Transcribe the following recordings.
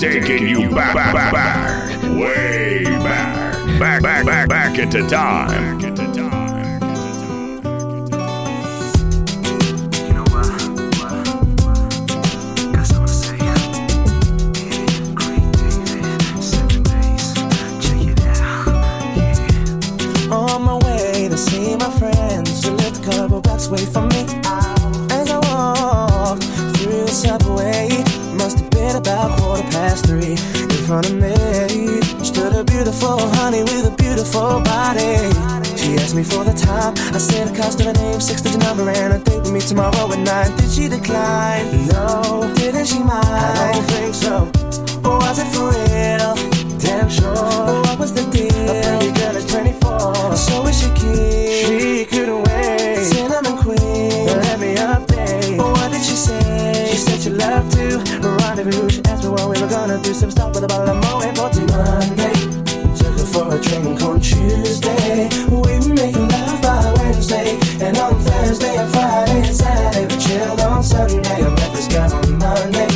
taking you back, back, back, back, way back, back, back, back, back into time. Back into time. You know what? Past three. In front of me stood a beautiful honey with a beautiful body. She asked me for the time. I said the cost of name, six digit number, and a date with me tomorrow at nine. Did she decline? No. Didn't she mind? I don't think so. Or was it for real? Damn sure. What was the deal? A pretty girl is 24. So is she keen? She couldn't wait. Cinnamon queen. Let me update. What did she say? She said she loved to rendezvous. Gonna do. Some stuff with a bottle of Moet for Monday. Took her for a drink on Tuesday. We were making love by Wednesday. And on Thursday and Friday and Saturday. We chilled on Sunday. I met this guy on Monday.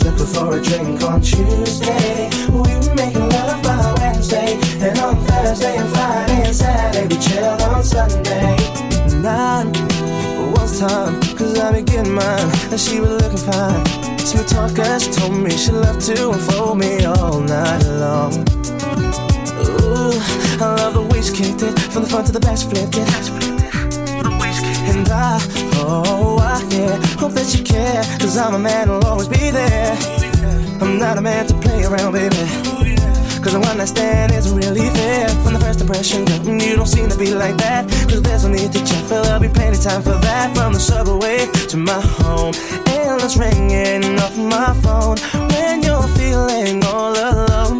Took her for a drink on Tuesday. We were making love by Wednesday. And on Thursday and Friday and Saturday, we chilled on Sunday. Nine was time, I be getting mine. And she was looking fine. Smooth talker, she told me she loved to unfold me all night long. Ooh, I love the way she kicked it. From the front to the back, she flipped it. And I, oh, I, yeah, hope that you care. Cause I'm a man who'll always be there. I'm not a man to play around, baby. Cause the one I stand isn't really fair. Impression, girl, mm, you don't seem to be like that. Cause there's no need to check, feel there'll be plenty time for that. From the subway to my home, And endless ringing off my phone. When you're feeling all alone,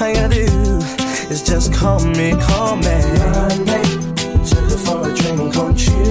all you gotta do is just call me, call me. Monday, took her for a drink on Tuesday.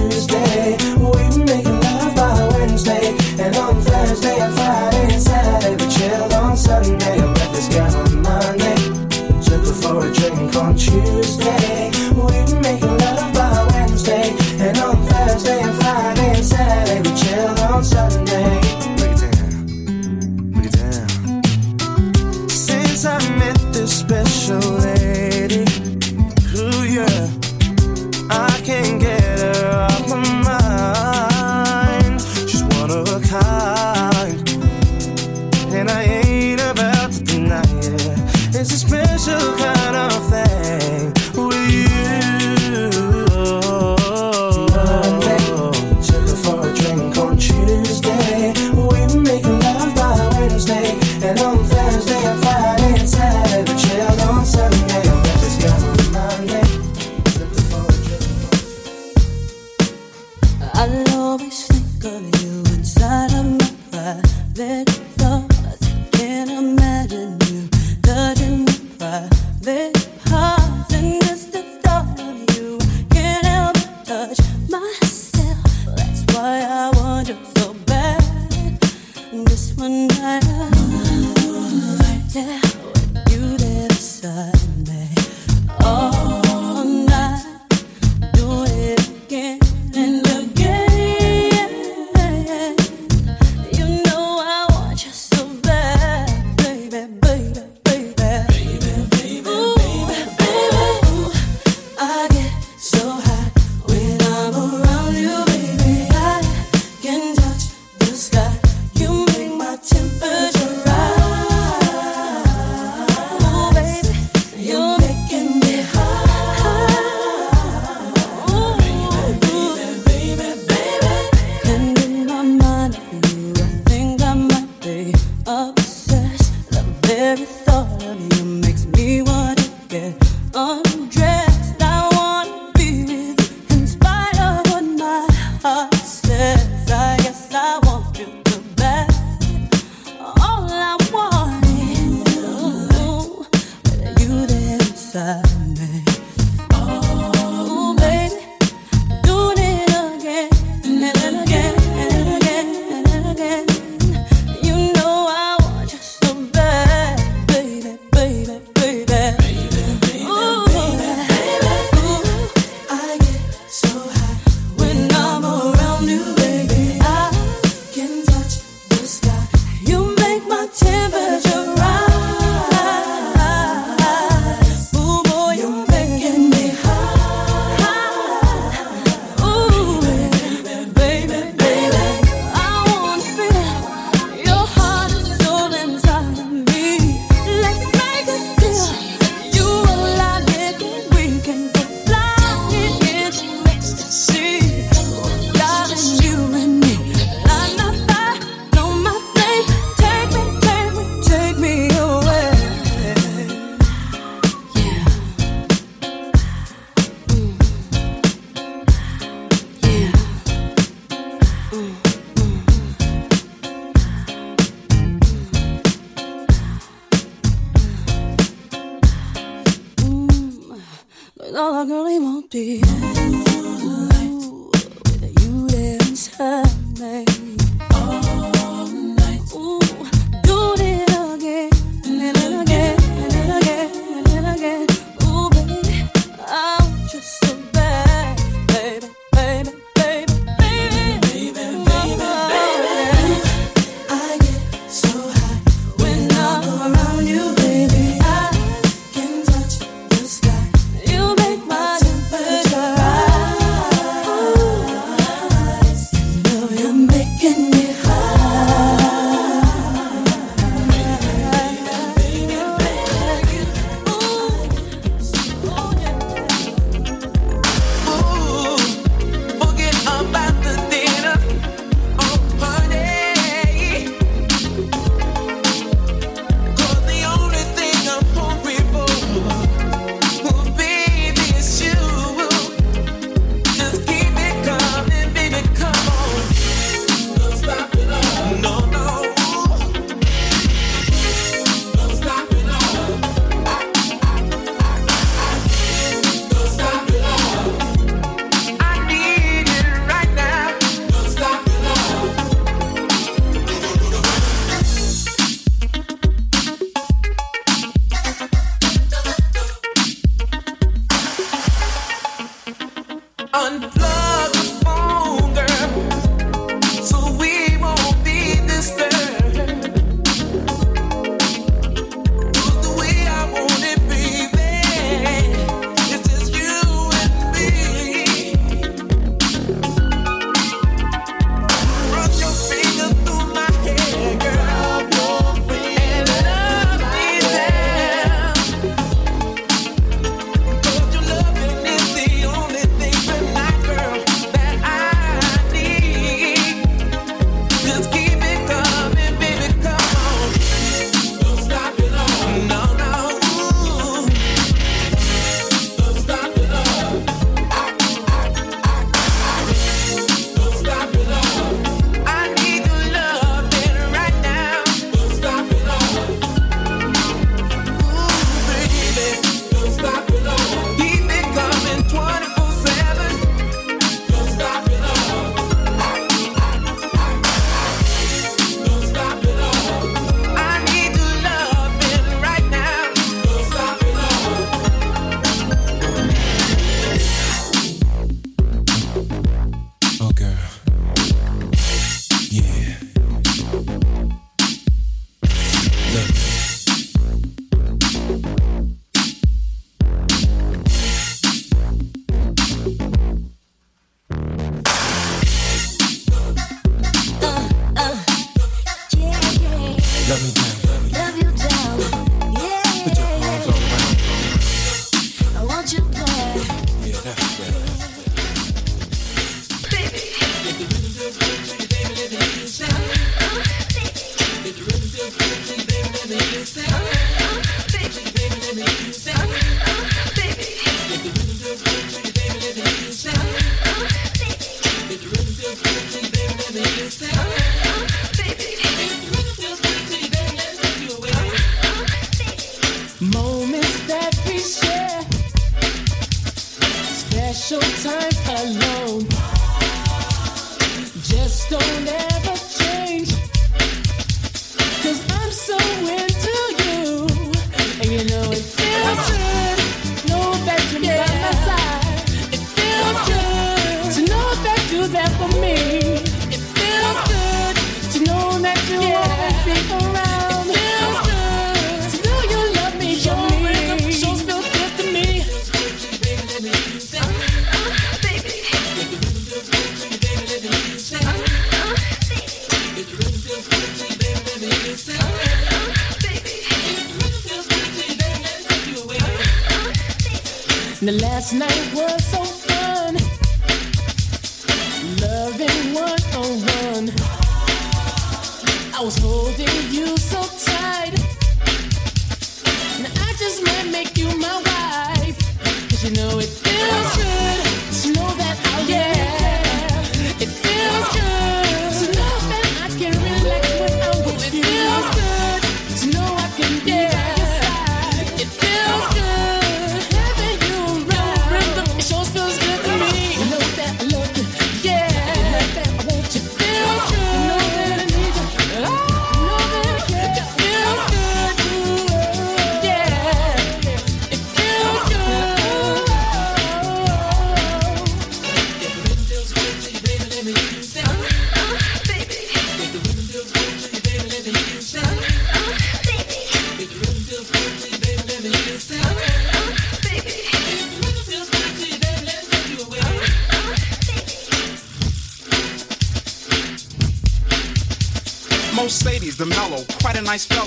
Unplug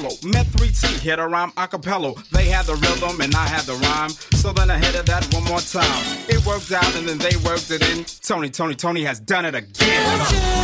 mellow. Met 3T, hit a rhyme a cappella. They had the rhythm and I had the rhyme. So then I hit that one more time. It worked out and then they worked it in. Tony, Tony, Tony has done it again.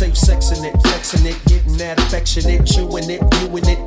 Safe sexing it, flexing it, getting that affectionate, chewing it, doing it,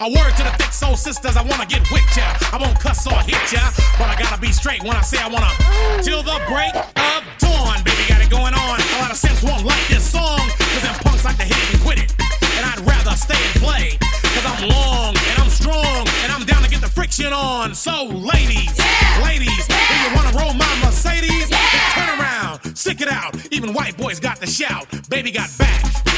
A word to the thick soul sisters, I wanna get with ya. I won't cuss or hit ya, but I gotta be straight when I say I wanna. Till the break of dawn, baby, got it going on. A lot of simps won't like this song, cause them punks like to hit it and quit it. And I'd rather stay and play, cause I'm long and I'm strong, and I'm down to get the friction on. So, ladies, ladies, if you wanna roll my Mercedes, then turn around, stick it out. Even white boys got the shout. Baby got back.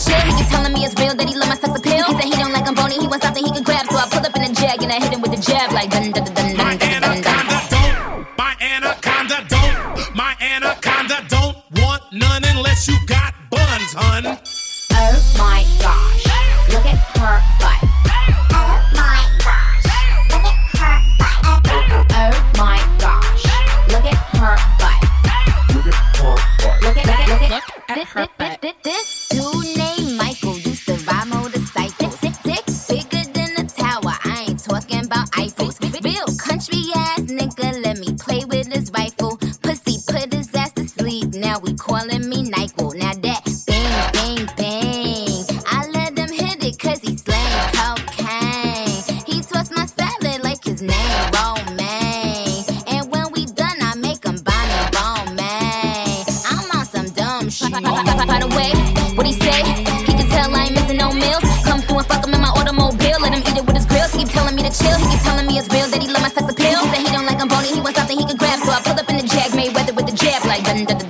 chill. He keep telling me it's real that he love my sex appeal. He said he don't like I'm bony, he wants something he can grab. So I pull up in a jag and I hit him with a jab like dun dun dun dun. My dun, dun, anaconda dun. my anaconda don't, my anaconda don't want none unless you got buns, hun. Oh my gosh, look at her butt. Oh my gosh, look at her butt. Oh my gosh, look at her butt. Look at her butt. Look at, her butt. This. Now we calling me Nyquil. Now that bang bang bang. I let him hit it cause he slang cocaine. He twists my salad like his name Romaine. And when we done, I make him buy me Romaine. I'm on some dumb shit. By the way, what he say? He can tell I ain't missing no meals. Come through and fuck him in my automobile. Let him eat it with his grills. He keep telling me to chill. He keep telling me it's real that he love my sex appeal. That he don't like I'm bony. He wants something he can grab. So I pull up in the jag, made weather with the jab like dun dun dun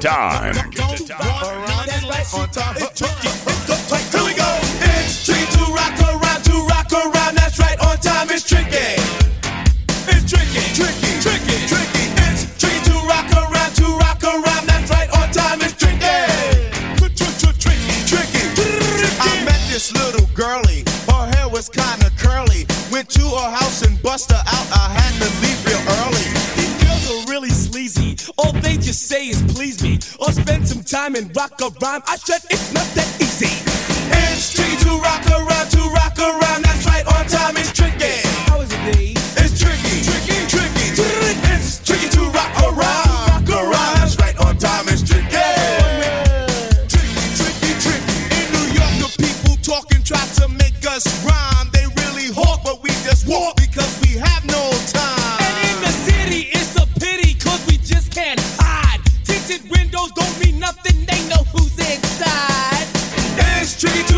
time. And rock a rhyme. I said it's tricky to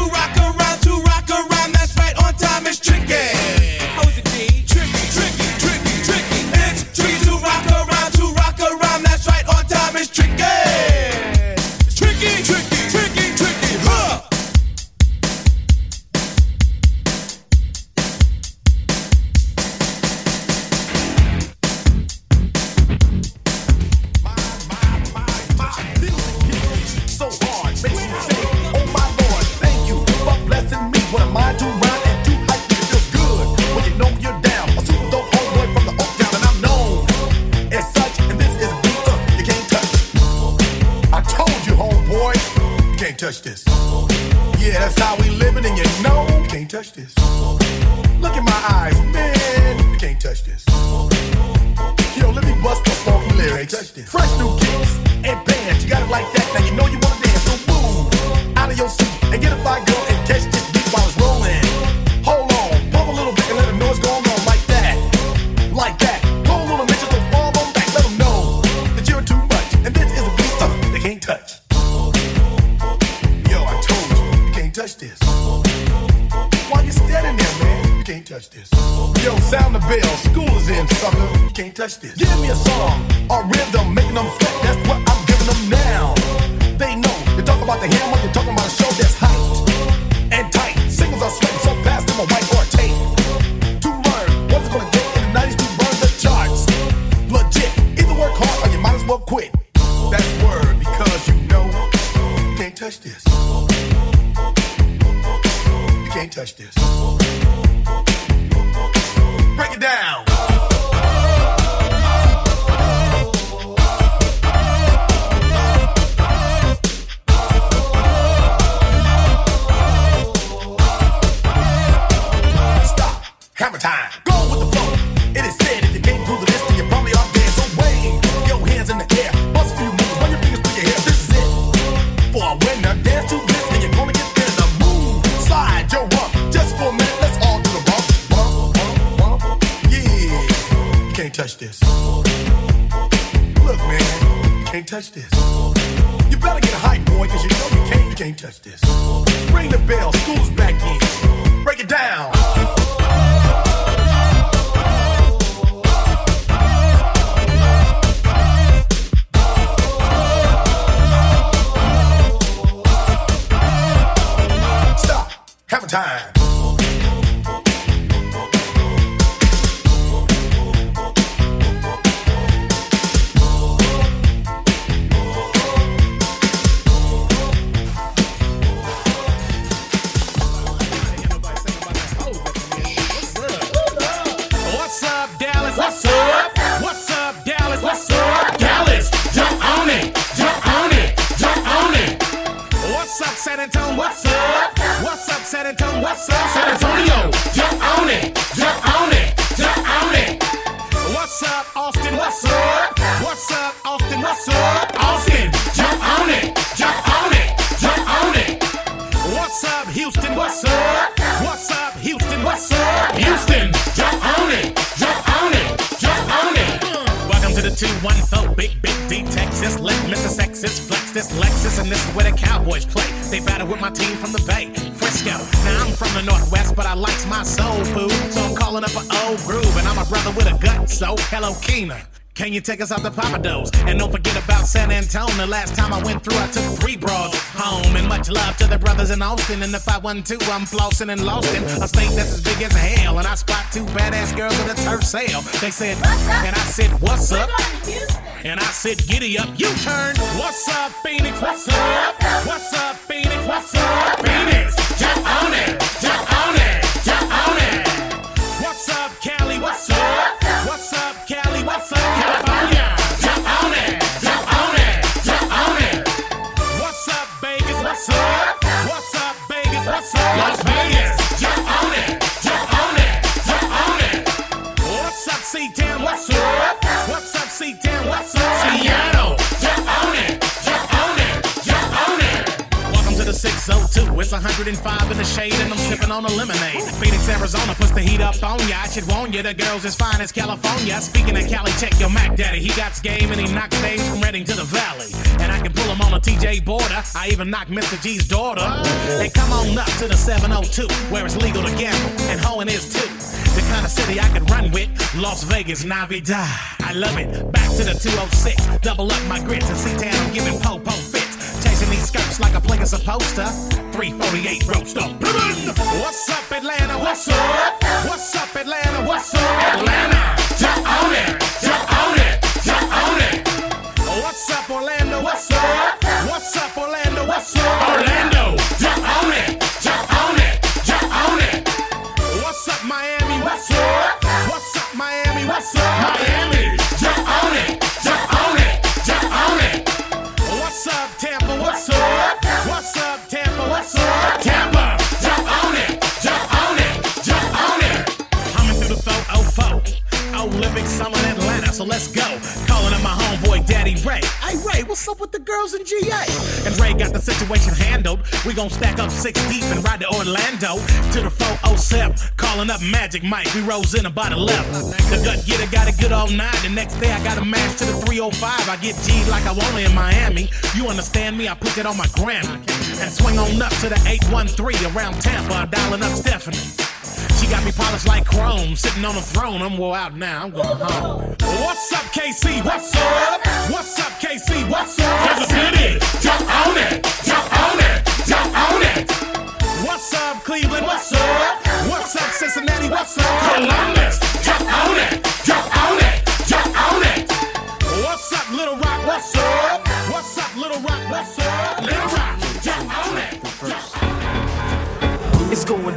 limitless. The flex. This Lexus and this is where the Cowboys play. They battle with my team from the Bay, Frisco. Now I'm from the Northwest, but I likes my soul food, so I'm calling up an old groove, and I'm a brother with a gut. So hello, Keena. Can you take us out to Papados? And don't forget about San Antonio. Last time I went through, I took three bras home. And much love to the brothers in Austin. And if I won two, I'm flossing and lost in a state that's as big as hell. And I spot two badass girls at a turf sale. They said, and I said, what's up? And I said, Giddy up, U turn. What's up, Phoenix? What's up? What's up, Phoenix? What's up, Phoenix? It's 105 in the shade and I'm sipping on a lemonade. Phoenix, Arizona puts the heat up on ya. I should warn ya, the girls as fine as California. Speaking of Cali, check your Mac Daddy. He got game and he knocks names from Reading to the Valley. And I can pull him on a TJ border. I even knocked Mr. G's daughter. And come on up to the 702, where it's legal to gamble. And hoeing is too. The kind of city I could run with. Las Vegas, Navidad. I love it. Back to the 206. Double up my grits and see town I'm giving po po skirts like a plague is supposed to. 348 roast up. What's up, Atlanta? What's up? What's up, Atlanta? What's up? Atlanta. Jump on it. Jump on it. Jump on it. What's up, Orlando? What's up? What's up, Orlando? What's up? Orlando. GA? And Ray got the situation handled. We gon' stack up six deep and ride to Orlando to the 407. Calling up Magic Mike, we rose in about 11. The gut getter got it good all night. The next day I got a match to the 305. I get G'd like I want in Miami. You understand me? I put that on my Grammy. And swing on up to the 813 around Tampa, dialing up Stephanie. She got me polished like chrome, sitting on a throne. I'm well out now. I'm going home. What's up, KC? What's up? What's up, KC? What's up? Kansas City, jump on it, jump on it, jump on it. What's up, Cleveland? What's up? What's up, Cincinnati? What's up, Columbus? Jump on it, jump on it, jump on it. What's up, Little Rock? What's up? What's up, Little Rock? What's up? Little Rock, jump on it. It's going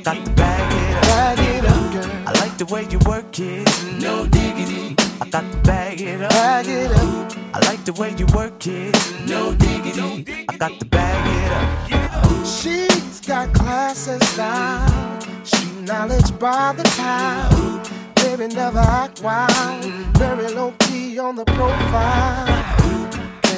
got to bag it up. Bag it up. I like the way you work it. No diggity. I got to bag it up. Bag it up. I like the way you work it. No diggity. I got to bag it up. She's got class and style. She knowledge by the time. Baby never act wild. Very low key on the profile.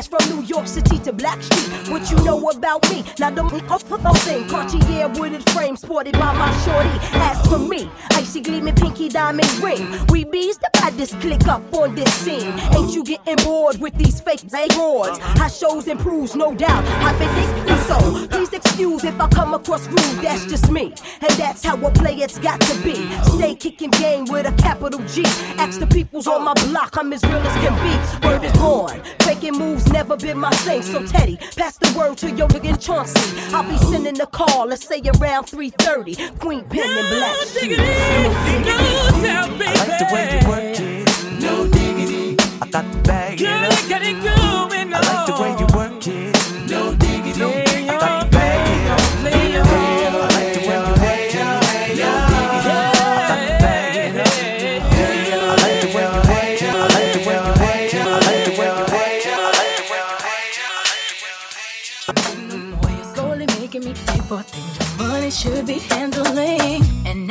Class from New York City to Black Street. What you know about me? Now the off for the thing. Cartier wooded frame sported by my shorty. As for me, icy gleaming pinky diamond ring. We bees the baddest click up on this scene. Ain't you getting bored with these fake awards? How shows improves, no doubt. I've been thinking so. Please excuse if I come across rude. That's just me, and that's how a play it's got to be. Stay kicking game with a capital G. Ask the peoples on my block, I'm as real as can be. Word is born. Faking moves never been my thing. So Teddy, pass the word to your nigga Chauncey. I'll be sending a call. Let's say around 3:30. Queen Pen and Black. No diggity, I like the way you work it. No diggity. I got to bag it up. Get it going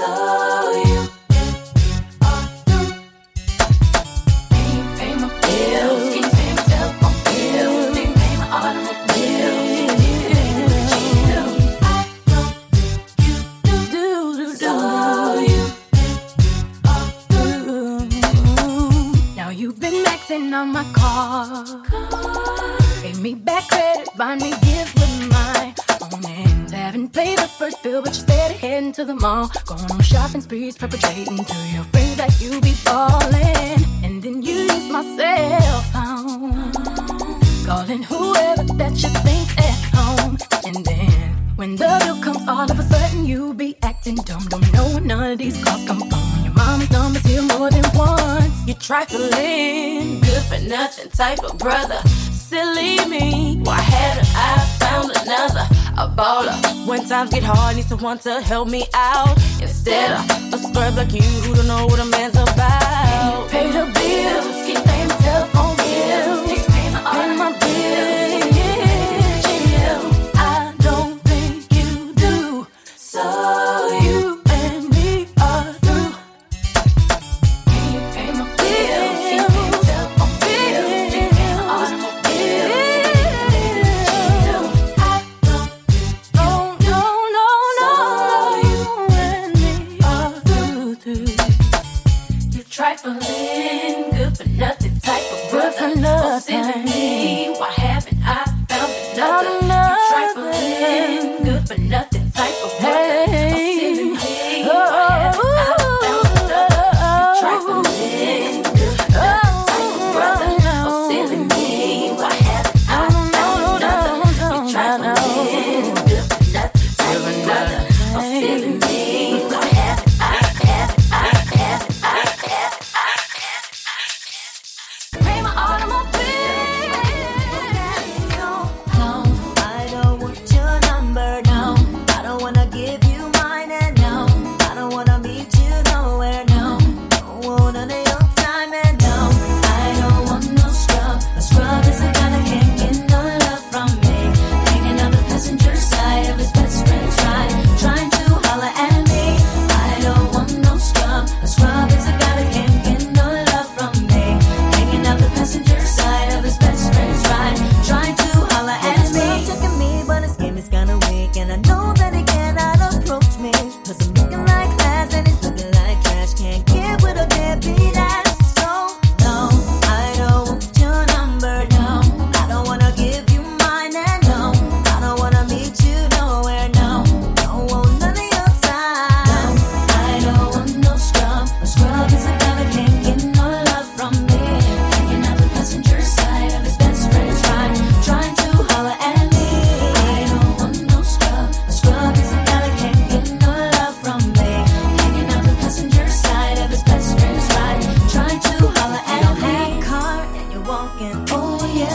So on my car. Pay me back credit, buy me gifts with my own hands. Haven't paid the first bill, but you're steady heading to the mall. Going on shopping sprees, perpetrating to your friends that you be falling. And then you use my cell phone. Calling whoever that you think's at home. And then when the bill comes, all of a sudden you be acting dumb. Don't know when none of these calls come from. Your mama's number's here more than once. You're trifling, good for nothing type of brother. Silly me, why haven't I found another? A baller. When times get hard, need someone to help me out. Instead of a scrub like you who don't know what a man's about. Pay the bills, through. You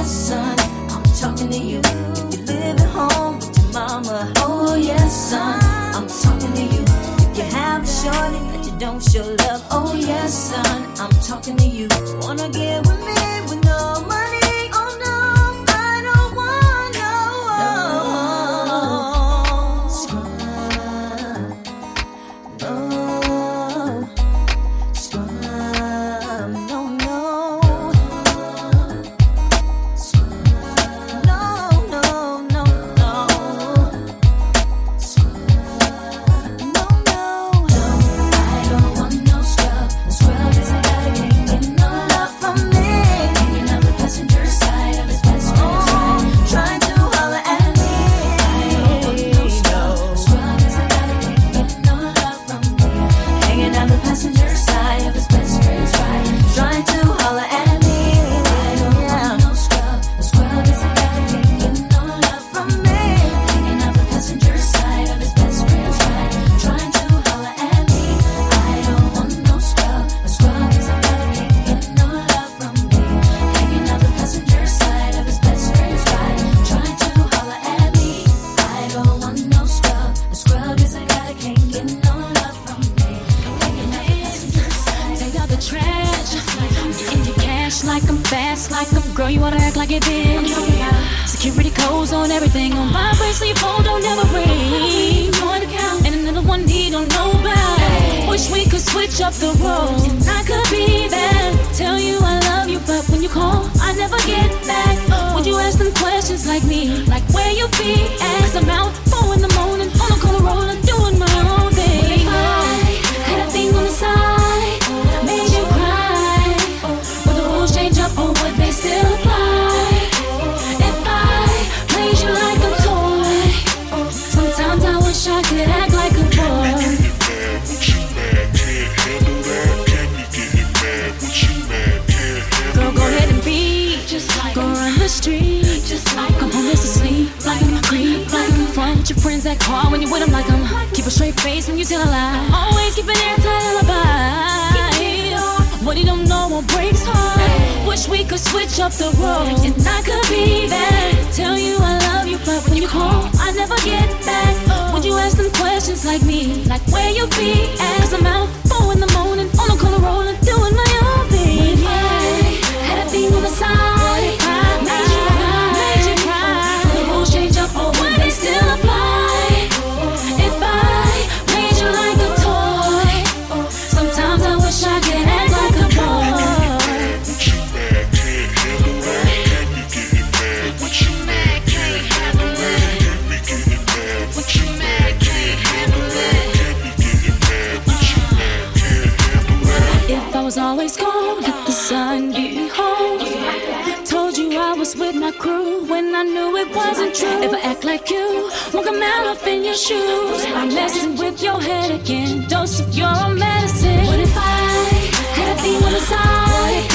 yes, son, I'm talking to you. If you live at home with your mama, oh yes, son, I'm talking to you. If you have a shorty that you don't show love, oh yes, son, I'm talking to you. Wanna get with me? where you be. As I'm out for in the morning. with your friends that call when you with them like them. Keep a straight face when you tell a lie. Always keep an airtight alibi. What he don't know Won't break heart. Wish we could switch up the roles And I could be that. Tell you I love you, but when you call, I never get back. Would you ask them questions like me, like where you be As Cause I'm out four in the morning, on a color rolling, doing my own thing. When I had a thing on the side. true. If I act like you, won't come out up in your shoes. I'm messing with your head again. Dose of your medicine. What if I had a thing the side?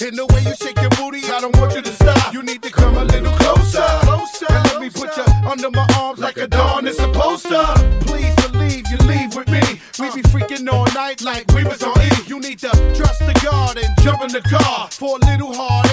In the way you shake your booty, I don't want you to stop. You need to come a little closer. closer and let me put you under my arms like a dawn is supposed to. Please believe you leave with me. We be freaking all night like we was on E. You need to trust the guard and jump in the car for a little hard